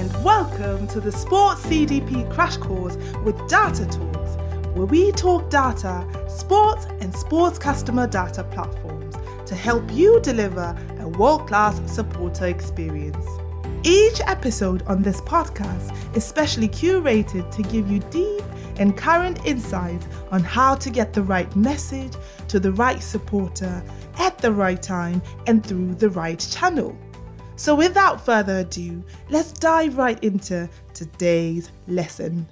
and welcome to the Sports CDP Crash Course with Data Talks, where we talk data, sports, and sports customer data platforms to help you deliver a world class supporter experience. Each episode on this podcast is specially curated to give you deep and current insights on how to get the right message to the right supporter at the right time and through the right channel. So, without further ado, let's dive right into today's lesson.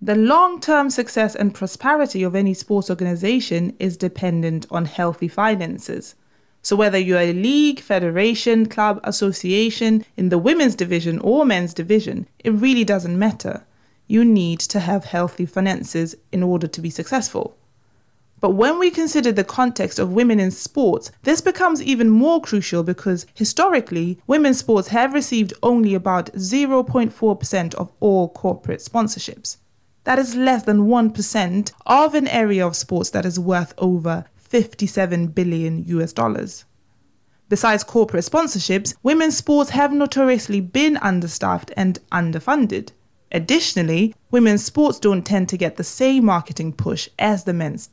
The long term success and prosperity of any sports organization is dependent on healthy finances. So, whether you're a league, federation, club, association, in the women's division or men's division, it really doesn't matter. You need to have healthy finances in order to be successful. But when we consider the context of women in sports, this becomes even more crucial because historically, women's sports have received only about 0.4% of all corporate sponsorships. That is less than 1% of an area of sports that is worth over 57 billion US dollars. Besides corporate sponsorships, women's sports have notoriously been understaffed and underfunded. Additionally, women's sports don't tend to get the same marketing push as the men's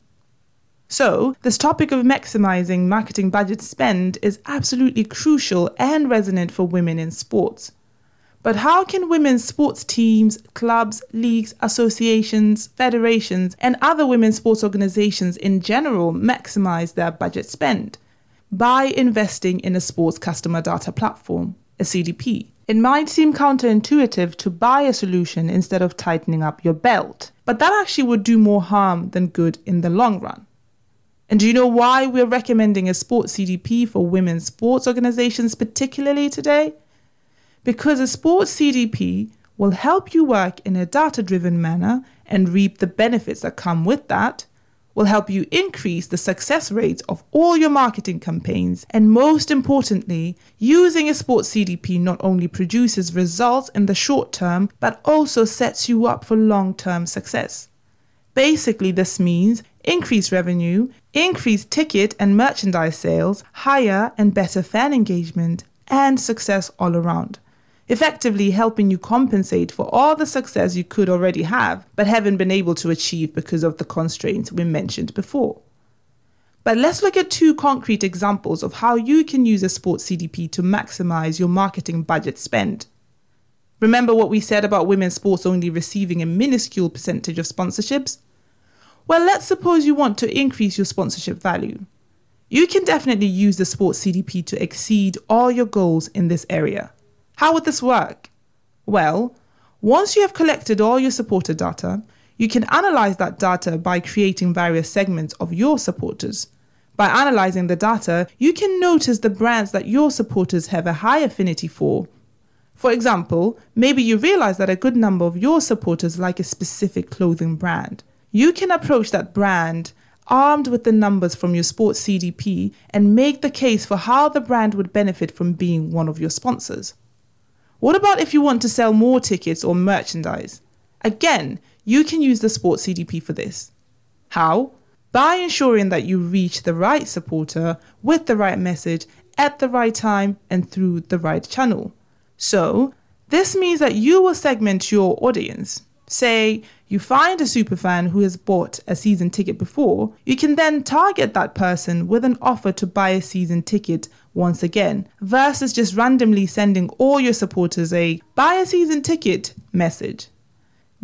so, this topic of maximizing marketing budget spend is absolutely crucial and resonant for women in sports. But how can women's sports teams, clubs, leagues, associations, federations, and other women's sports organizations in general maximize their budget spend? By investing in a sports customer data platform, a CDP. It might seem counterintuitive to buy a solution instead of tightening up your belt, but that actually would do more harm than good in the long run. And do you know why we're recommending a sports CDP for women's sports organizations, particularly today? Because a sports CDP will help you work in a data driven manner and reap the benefits that come with that, will help you increase the success rates of all your marketing campaigns, and most importantly, using a sports CDP not only produces results in the short term, but also sets you up for long term success. Basically, this means increased revenue, increased ticket and merchandise sales, higher and better fan engagement, and success all around. Effectively helping you compensate for all the success you could already have, but haven't been able to achieve because of the constraints we mentioned before. But let's look at two concrete examples of how you can use a sports CDP to maximize your marketing budget spend. Remember what we said about women's sports only receiving a minuscule percentage of sponsorships? Well, let's suppose you want to increase your sponsorship value. You can definitely use the Sports CDP to exceed all your goals in this area. How would this work? Well, once you have collected all your supporter data, you can analyze that data by creating various segments of your supporters. By analyzing the data, you can notice the brands that your supporters have a high affinity for. For example, maybe you realize that a good number of your supporters like a specific clothing brand you can approach that brand armed with the numbers from your sports CDP and make the case for how the brand would benefit from being one of your sponsors. What about if you want to sell more tickets or merchandise? Again, you can use the sports CDP for this. How? By ensuring that you reach the right supporter with the right message at the right time and through the right channel. So, this means that you will segment your audience. Say you find a superfan who has bought a season ticket before, you can then target that person with an offer to buy a season ticket once again, versus just randomly sending all your supporters a buy a season ticket message.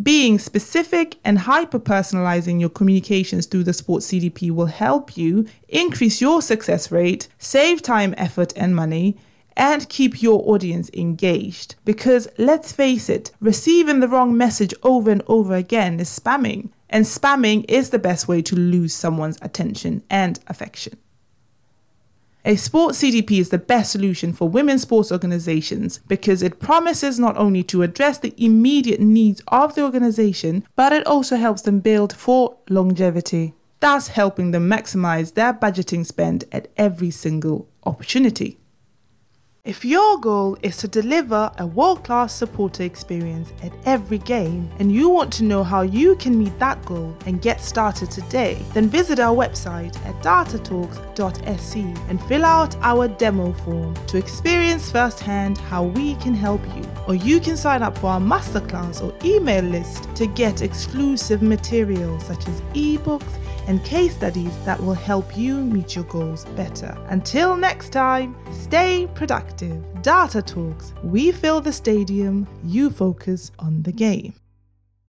Being specific and hyper personalizing your communications through the Sports CDP will help you increase your success rate, save time, effort, and money, and keep your audience engaged. Because let's face it, receiving the wrong message over and over again is spamming, and spamming is the best way to lose someone's attention and affection. A sports CDP is the best solution for women's sports organizations because it promises not only to address the immediate needs of the organization, but it also helps them build for longevity, thus helping them maximize their budgeting spend at every single opportunity. If your goal is to deliver a world class supporter experience at every game and you want to know how you can meet that goal and get started today, then visit our website at datatalks.sc and fill out our demo form to experience firsthand how we can help you. Or you can sign up for our masterclass or email list to get exclusive materials such as ebooks and case studies that will help you meet your goals better. Until next time, stay productive. Data Talks, we fill the stadium, you focus on the game.